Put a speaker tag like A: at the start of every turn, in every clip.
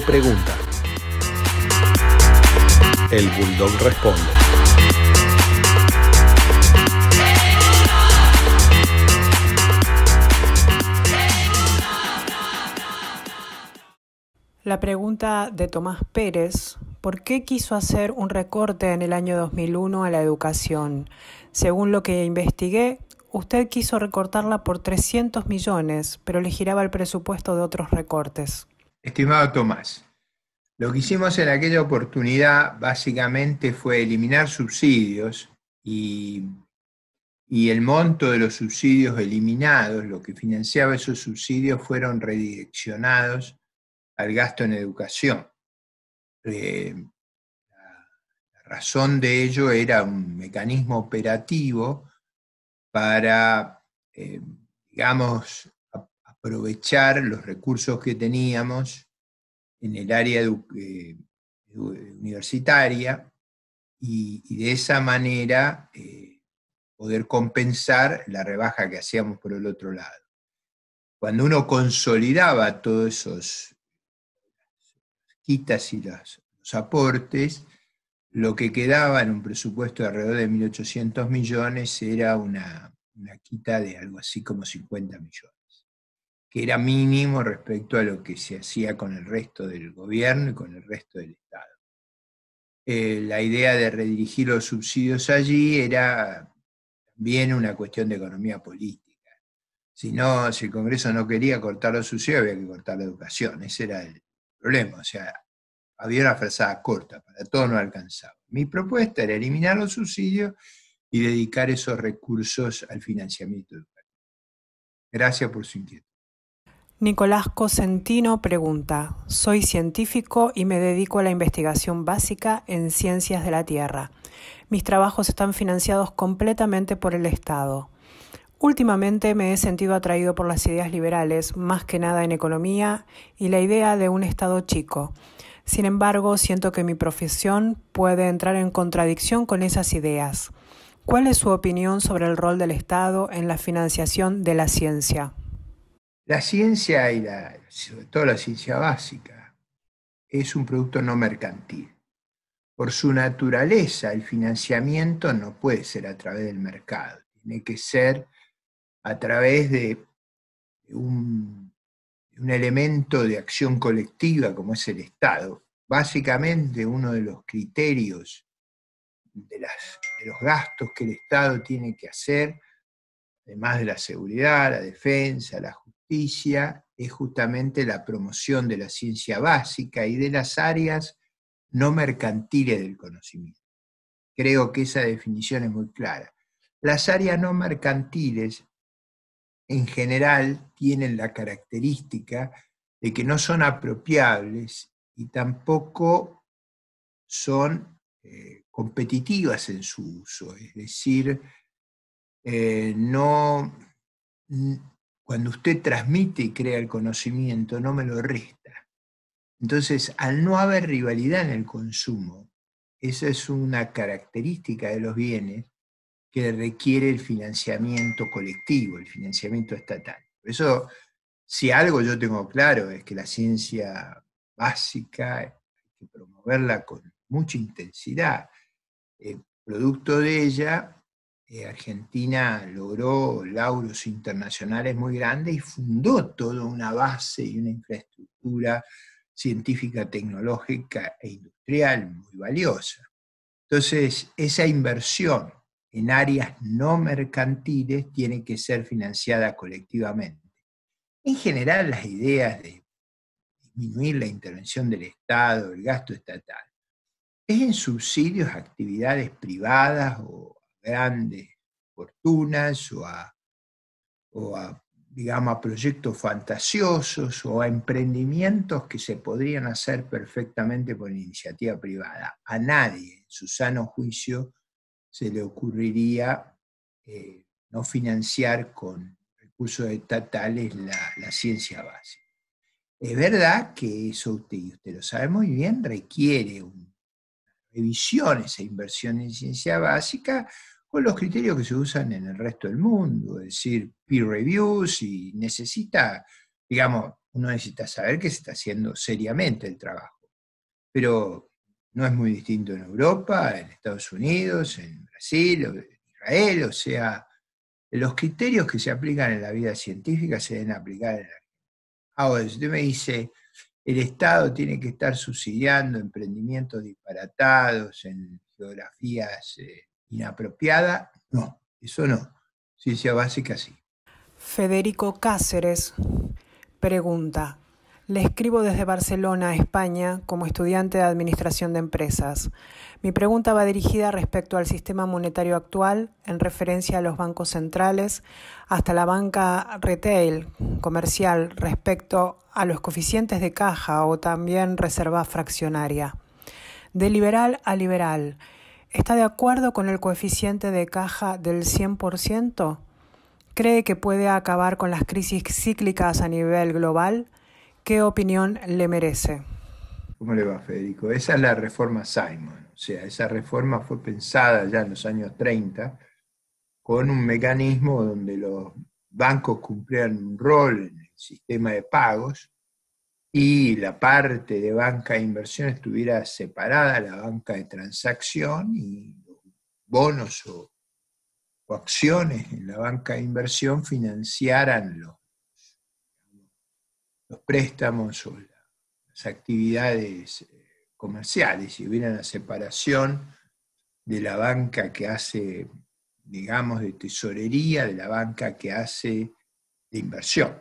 A: pregunta. El bulldog responde.
B: La pregunta de Tomás Pérez, ¿por qué quiso hacer un recorte en el año 2001 a la educación? Según lo que investigué, usted quiso recortarla por 300 millones, pero le giraba el presupuesto de otros recortes.
C: Estimado Tomás, lo que hicimos en aquella oportunidad básicamente fue eliminar subsidios y, el monto de los subsidios eliminados, lo que financiaba esos subsidios, fueron redireccionados al gasto en educación. Eh, la razón de ello era un mecanismo operativo para, eh, digamos, aprovechar los recursos que teníamos en el área eh, universitaria y, de esa manera poder compensar la rebaja que hacíamos por el otro lado. Cuando uno consolidaba todos esos quitas y los aportes, lo que quedaba en un presupuesto de alrededor de 1.800 millones era una, quita de algo así como 50 millones, que era mínimo respecto a lo que se hacía con el resto del gobierno y con el resto del Estado. Eh, la idea de redirigir los subsidios allí era también una cuestión de economía política. Si, no, si el Congreso no quería cortar los subsidios, había que cortar la educación. Ese era el, problema, o sea, había una frazada corta, para todo no alcanzaba. Mi propuesta era eliminar los subsidios y dedicar esos recursos al financiamiento educativo. Gracias por su inquietud.
B: Nicolás Cosentino pregunta, soy científico y me dedico a la investigación básica en ciencias de la Tierra. Mis trabajos están financiados completamente por el Estado. Últimamente me he sentido atraído por las ideas liberales, más que nada en economía, y la idea de un Estado chico. Sin embargo, siento que mi profesión puede entrar en contradicción con esas ideas. ¿Cuál es su opinión sobre el rol del Estado en la financiación de la ciencia?
C: La ciencia y sobre todo la ciencia básica es un producto no mercantil. Por su naturaleza, el financiamiento no puede ser a través del mercado, tiene que ser a través de un, elemento de acción colectiva como es el Estado. Básicamente uno de los criterios de, los gastos que el Estado tiene que hacer, además de la seguridad, la defensa, la es justamente la promoción de la ciencia básica y de las áreas no mercantiles del conocimiento. Creo que esa definición es muy clara. Las áreas no mercantiles en general tienen la característica de que no son apropiables y tampoco son eh, competitivas en su uso. Es decir, eh, no, cuando usted transmite y crea el conocimiento, no me lo resta. Entonces, al no haber rivalidad en el consumo, esa es una característica de los bienes, que requiere el financiamiento colectivo, el financiamiento estatal. Por eso, si algo yo tengo claro es que la ciencia básica hay que promoverla con mucha intensidad. Producto de ella, eh, Argentina logró lauros internacionales muy grandes y fundó toda una base y una infraestructura científica, tecnológica e industrial muy valiosa. Entonces, esa inversión en áreas no mercantiles tiene que ser financiada colectivamente. En general, las ideas de disminuir la intervención del Estado, el gasto estatal, es en subsidios a actividades privadas o grandes fortunas o a, o a, digamos, a proyectos fantasiosos o a emprendimientos que se podrían hacer perfectamente por iniciativa privada. A nadie, en su sano juicio, se le ocurriría eh, no financiar con recursos estatales la, ciencia básica. Es verdad que eso usted, y usted lo sabe muy bien, requiere una revisión, esa inversión en ciencia básica, con los criterios que se usan en el resto del mundo, es decir, peer reviews y necesita, digamos, uno necesita saber que se está haciendo seriamente el trabajo. Pero no es muy distinto en Europa, en Estados Unidos, en Brasil, en Israel, o sea, los criterios que se aplican en la vida científica se deben aplicar en la Ahora, si usted me dice, el Estado tiene que estar subsidiando emprendimientos disparatados en geografías eh, inapropiadas, no, eso no. Ciencia básica sí.
B: Federico Cáceres pregunta, le escribo desde Barcelona, España, como estudiante de Administración de Empresas. Mi pregunta va dirigida respecto al sistema monetario actual en referencia a los bancos centrales, hasta la banca retail, comercial, respecto a los coeficientes de caja o también reserva fraccionaria. De liberal a liberal, ¿está de acuerdo con el coeficiente de caja del 100%? ¿Cree que puede acabar con las crisis cíclicas a nivel global? ¿Qué opinión le merece?
C: ¿Cómo le va, Federico? Esa es la reforma Simon. O sea, esa reforma fue pensada ya en los años 30 con un mecanismo donde los bancos cumplían un rol en el sistema de pagos y la parte de banca de inversión estuviera separada, la banca de transacción y bonos o, o acciones en la banca de inversión financiaran los los préstamos o las actividades eh, comerciales, si hubiera una separación de la banca que hace, digamos, de tesorería, de la banca que hace de inversión.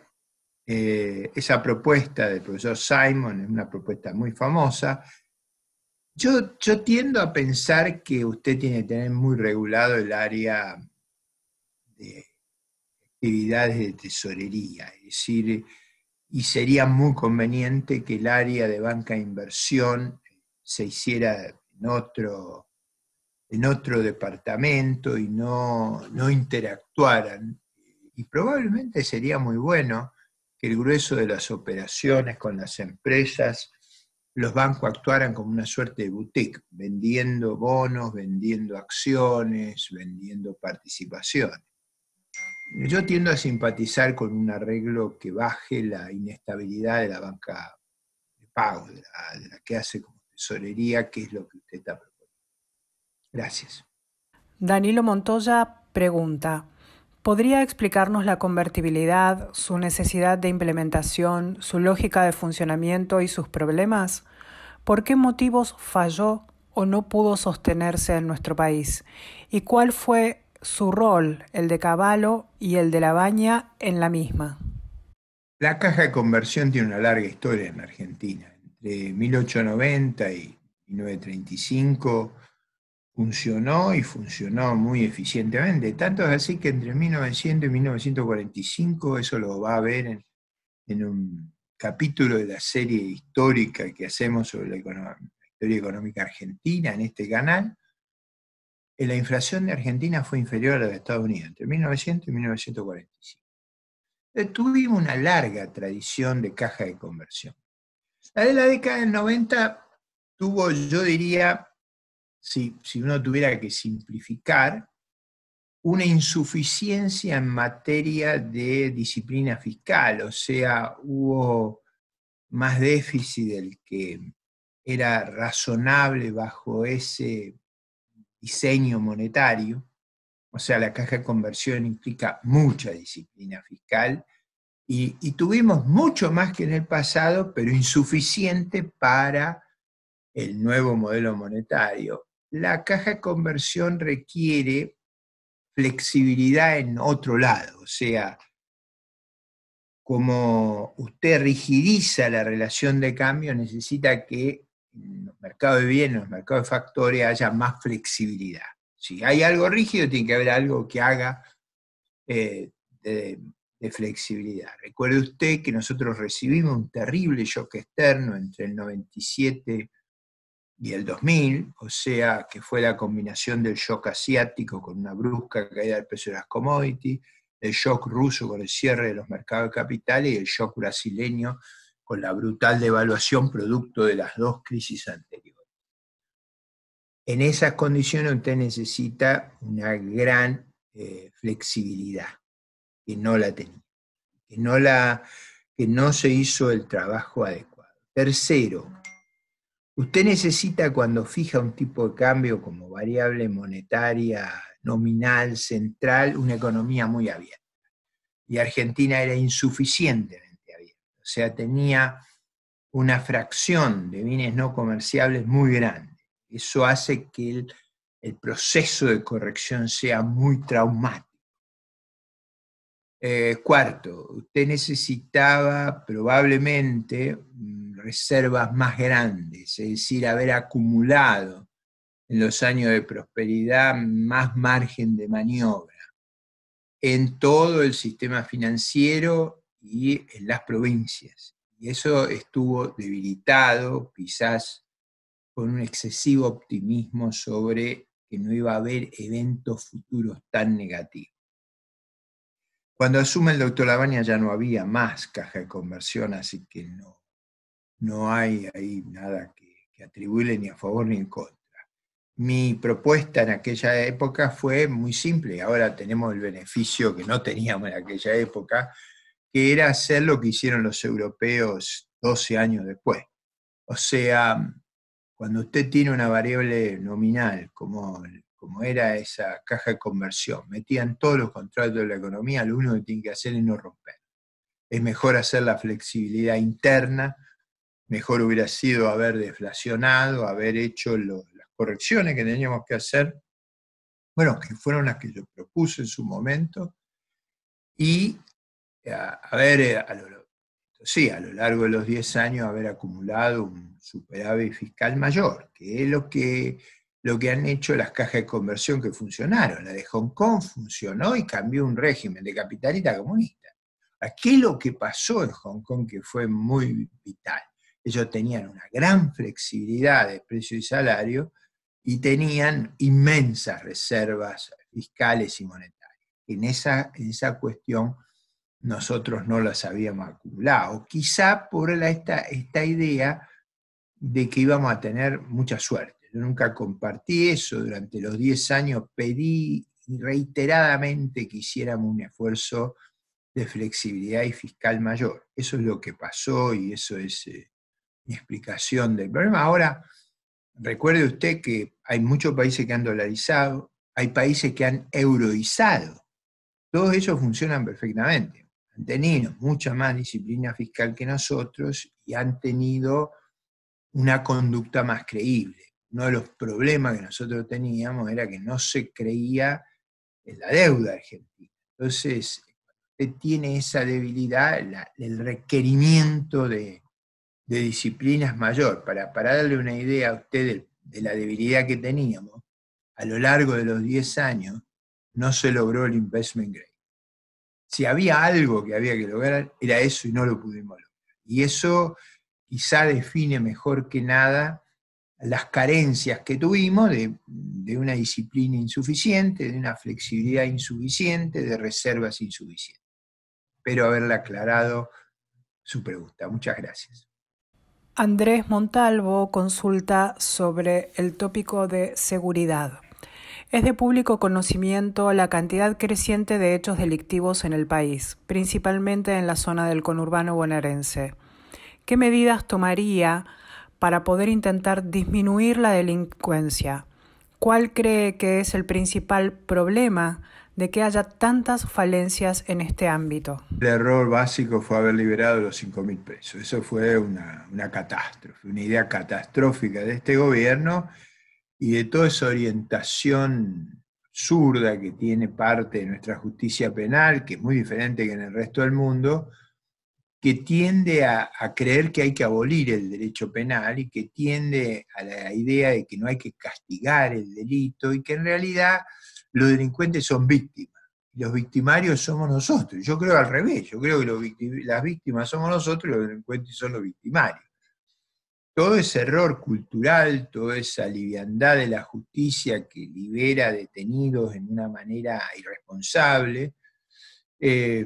C: Eh, esa propuesta del profesor Simon es una propuesta muy famosa. Yo, yo tiendo a pensar que usted tiene que tener muy regulado el área de actividades de tesorería, es decir, y sería muy conveniente que el área de banca de inversión se hiciera en otro, en otro departamento y no, no interactuaran. Y probablemente sería muy bueno que el grueso de las operaciones con las empresas, los bancos actuaran como una suerte de boutique, vendiendo bonos, vendiendo acciones, vendiendo participaciones. Yo tiendo a simpatizar con un arreglo que baje la inestabilidad de la banca de pago, de la, que hace como tesorería, que es lo que usted está proponiendo. Gracias.
B: Danilo Montoya pregunta, ¿podría explicarnos la convertibilidad, su necesidad de implementación, su lógica de funcionamiento y sus problemas? ¿Por qué motivos falló o no pudo sostenerse en nuestro país? ¿Y cuál fue su rol, el de Caballo y el de la Baña, en la misma.
C: La caja de conversión tiene una larga historia en Argentina. Entre 1890 y 1935 funcionó y funcionó muy eficientemente. Tanto es así que entre 1900 y 1945, eso lo va a ver en, un capítulo de la serie histórica que hacemos sobre la, la historia económica argentina en este canal, la inflación de Argentina fue inferior a la de Estados Unidos entre 1900 y 1945. tuvimos una larga tradición de caja de conversión. La de la década del 90 tuvo, yo diría, si, si uno tuviera que simplificar, una insuficiencia en materia de disciplina fiscal, o sea, hubo más déficit del que era razonable bajo ese diseño monetario, o sea, la caja de conversión implica mucha disciplina fiscal y, tuvimos mucho más que en el pasado, pero insuficiente para el nuevo modelo monetario. La caja de conversión requiere flexibilidad en otro lado, o sea, como usted rigidiza la relación de cambio, necesita que en los mercados de bienes, en los mercados de factores, haya más flexibilidad. Si hay algo rígido, tiene que haber algo que haga eh, de, flexibilidad. Recuerde usted que nosotros recibimos un terrible shock externo entre el 97 y el 2000, o sea, que fue la combinación del shock asiático con una brusca caída del precio de las commodities, el shock ruso con el cierre de los mercados de capitales y el shock brasileño con la brutal devaluación producto de las dos crisis anteriores. En esas condiciones usted necesita una gran eh, flexibilidad, que no la tenía, que no la, que no se hizo el trabajo adecuado. Tercero, usted necesita cuando fija un tipo de cambio como variable monetaria nominal central una economía muy abierta. Y Argentina era insuficientemente abierta, o sea, tenía una fracción de bienes no comerciables muy grande. Eso hace que el, proceso de corrección sea muy traumático. Eh, cuarto, usted necesitaba probablemente mm, reservas más grandes, es decir, haber acumulado en los años de prosperidad más margen de maniobra en todo el sistema financiero y en las provincias. Y eso estuvo debilitado, quizás con un excesivo optimismo sobre que no iba a haber eventos futuros tan negativos. Cuando asume el doctor Lavagna ya no había más caja de conversión, así que no, no hay ahí nada que, que atribuirle ni a favor ni en contra. Mi propuesta en aquella época fue muy simple, ahora tenemos el beneficio que no teníamos en aquella época, que era hacer lo que hicieron los europeos 12 años después. O sea, cuando usted tiene una variable nominal, como, como era esa caja de conversión, metían todos los contratos de la economía, lo único que tiene que hacer es no romper. Es mejor hacer la flexibilidad interna, mejor hubiera sido haber deflacionado, haber hecho las correcciones que teníamos que hacer, bueno, que fueron las que yo propuse en su momento, y a, ver, eh, a lo, sí, a lo largo de los 10 años haber acumulado un superávit fiscal mayor, que es lo que, lo que han hecho las cajas de conversión que funcionaron. La de Hong Kong funcionó y cambió un régimen de capitalista comunista. ¿Qué lo que pasó en Hong Kong que fue muy vital? Ellos tenían una gran flexibilidad de precio y salario y tenían inmensas reservas fiscales y monetarias. En esa, en esa cuestión nosotros no las habíamos acumulado. Quizá por esta, idea de que íbamos a tener mucha suerte. Yo nunca compartí eso, durante los 10 años pedí reiteradamente que hiciéramos un esfuerzo de flexibilidad y fiscal mayor. Eso es lo que pasó y eso es eh, mi explicación del problema. Ahora, recuerde usted que hay muchos países que han dolarizado, hay países que han euroizado. Todos ellos funcionan perfectamente han tenido mucha más disciplina fiscal que nosotros y han tenido una conducta más creíble. Uno de los problemas que nosotros teníamos era que no se creía en la deuda argentina. Entonces, usted tiene esa debilidad, el requerimiento de, disciplina es mayor. Para, para darle una idea a usted de, de la debilidad que teníamos, a lo largo de los 10 años no se logró el investment grade si había algo que había que lograr, era eso y no lo pudimos lograr. Y eso quizá define mejor que nada las carencias que tuvimos de, una disciplina insuficiente, de una flexibilidad insuficiente, de reservas insuficientes. Espero haberle aclarado su pregunta. Muchas gracias.
B: Andrés Montalvo consulta sobre el tópico de seguridad. Es de público conocimiento la cantidad creciente de hechos delictivos en el país, principalmente en la zona del conurbano bonaerense. ¿Qué medidas tomaría para poder intentar disminuir la delincuencia? ¿Cuál cree que es el principal problema de que haya tantas falencias en este ámbito?
C: El error básico fue haber liberado los 5 mil pesos. Eso fue una, una catástrofe, una idea catastrófica de este gobierno y de toda esa orientación zurda que tiene parte de nuestra justicia penal, que es muy diferente que en el resto del mundo, que tiende a, creer que hay que abolir el derecho penal y que tiende a la idea de que no hay que castigar el delito y que en realidad los delincuentes son víctimas. Los victimarios somos nosotros. Yo creo al revés, yo creo que las víctimas somos nosotros y los delincuentes son los victimarios todo ese error cultural, toda esa liviandad de la justicia que libera detenidos en una manera irresponsable, eh,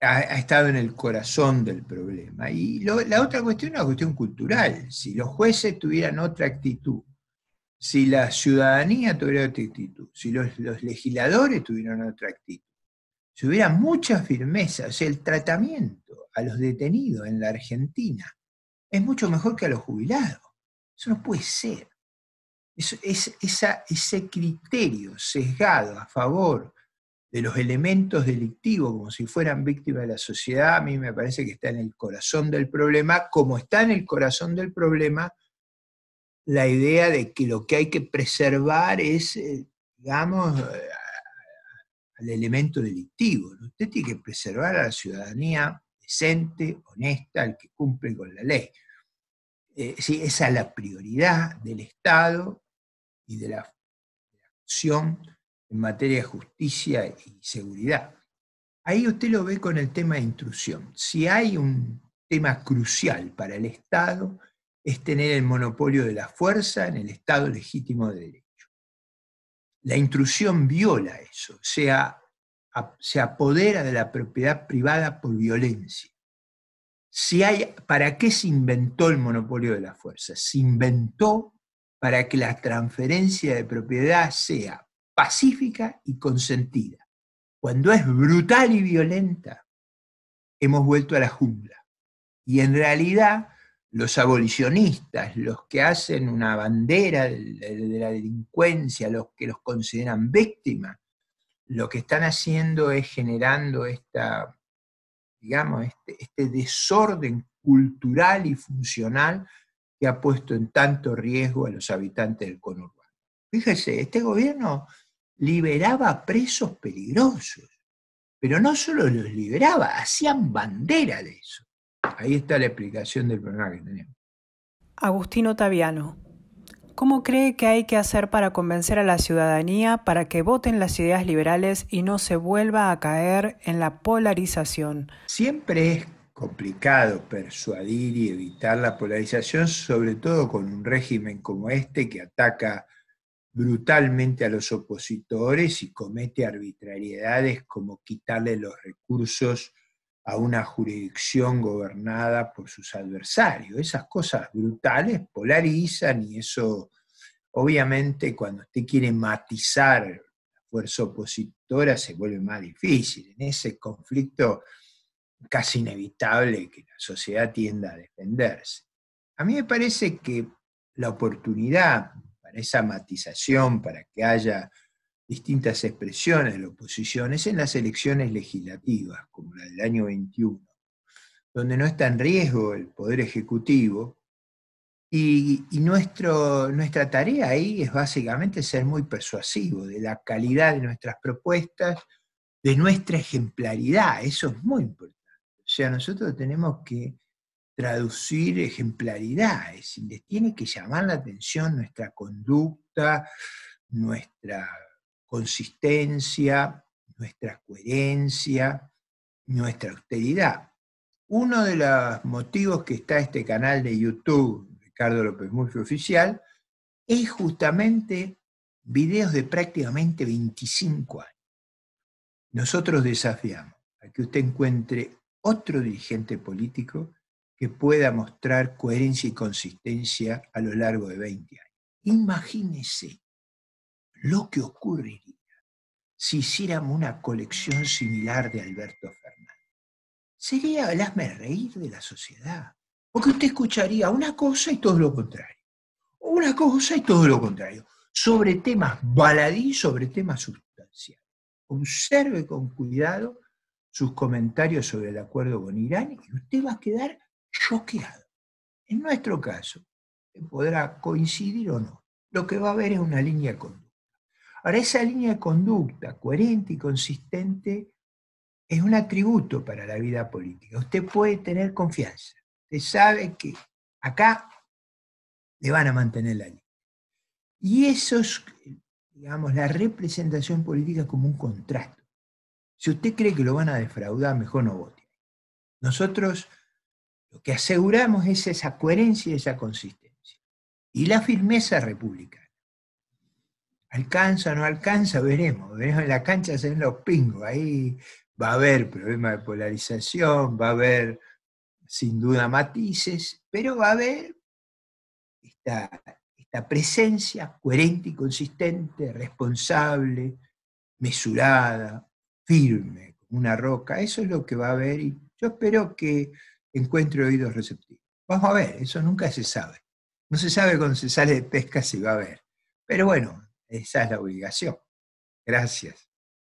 C: ha, estado en el corazón del problema. Y la otra cuestión es una cuestión cultural. Si los jueces tuvieran otra actitud, si la ciudadanía tuviera otra actitud, si los, los legisladores tuvieran otra actitud, si hubiera mucha firmeza, o sea, el tratamiento a los detenidos en la Argentina es mucho mejor que a los jubilados. Eso no puede ser. es, ese criterio sesgado a favor de los elementos delictivos como si fueran víctimas de la sociedad, a mí me parece que está en el corazón del problema, como está en el corazón del problema la idea de que lo que hay que preservar es, eh, digamos, al elemento delictivo. Usted tiene que preservar a la ciudadanía decente, honesta, el que cumple con la ley. Eh, esa es la prioridad del Estado y de la acción en materia de justicia y seguridad. Ahí usted lo ve con el tema de intrusión. Si hay un tema crucial para el Estado, es tener el monopolio de la fuerza en el Estado legítimo de derecho. La intrusión viola eso, sea, se apodera de la propiedad privada por violencia. Si hay, ¿Para qué se inventó el monopolio de la fuerza? Se inventó para que la transferencia de propiedad sea pacífica y consentida. Cuando es brutal y violenta, hemos vuelto a la jungla. Y en realidad, los abolicionistas, los que hacen una bandera de la delincuencia, los que los consideran víctimas, lo que están haciendo es generando esta, digamos, este, este desorden cultural y funcional que ha puesto en tanto riesgo a los habitantes del conurbano. Fíjese, este gobierno liberaba presos peligrosos, pero no solo los liberaba, hacían bandera de eso. Ahí está la explicación del problema que tenemos.
B: Agustino Taviano, ¿cómo cree que hay que hacer para convencer a la ciudadanía para que voten las ideas liberales y no se vuelva a caer en la polarización?
C: Siempre es complicado persuadir y evitar la polarización, sobre todo con un régimen como este que ataca brutalmente a los opositores y comete arbitrariedades como quitarle los recursos a una jurisdicción gobernada por sus adversarios. Esas cosas brutales polarizan y eso, obviamente, cuando usted quiere matizar la fuerza opositora se vuelve más difícil. En ese conflicto casi inevitable que la sociedad tienda a defenderse. A mí me parece que la oportunidad esa matización, para que haya distintas expresiones de la oposición, es en las elecciones legislativas, como la del año 21, donde no está en riesgo el Poder Ejecutivo, y, nuestro, nuestra tarea ahí es básicamente ser muy persuasivo de la calidad de nuestras propuestas, de nuestra ejemplaridad, eso es muy importante. O sea, nosotros tenemos que traducir ejemplaridad, es decir, tiene que llamar la atención nuestra conducta, nuestra consistencia, nuestra coherencia, nuestra austeridad. Uno de los motivos que está este canal de YouTube, Ricardo López Murphy Oficial, es justamente videos de prácticamente 25 años. Nosotros desafiamos a que usted encuentre otro dirigente político que pueda mostrar coherencia y consistencia a lo largo de 20 años. Imagínese lo que ocurriría si hiciéramos una colección similar de Alberto Fernández. Sería el reír de la sociedad, porque usted escucharía una cosa y todo lo contrario, una cosa y todo lo contrario, sobre temas baladí, sobre temas sustanciales. Observe con cuidado sus comentarios sobre el acuerdo con Irán y usted va a quedar choqueado. En nuestro caso, podrá coincidir o no. Lo que va a haber es una línea conducta. Ahora, esa línea de conducta coherente y consistente es un atributo para la vida política. Usted puede tener confianza. Usted sabe que acá le van a mantener la línea. Y eso es, digamos, la representación política como un contrato. Si usted cree que lo van a defraudar, mejor no vote. Nosotros lo que aseguramos es esa coherencia y esa consistencia. Y la firmeza republicana. ¿Alcanza o no alcanza? Veremos. Veremos en la cancha se los pingos. Ahí va a haber problemas de polarización, va a haber sin duda matices, pero va a haber esta, esta presencia coherente y consistente, responsable, mesurada, firme, como una roca. Eso es lo que va a haber y Yo espero que encuentre oídos receptivos. Vamos a ver, eso nunca se sabe. No se sabe cuando se sale de pesca si va a haber. Pero bueno, esa es la obligación. Gracias.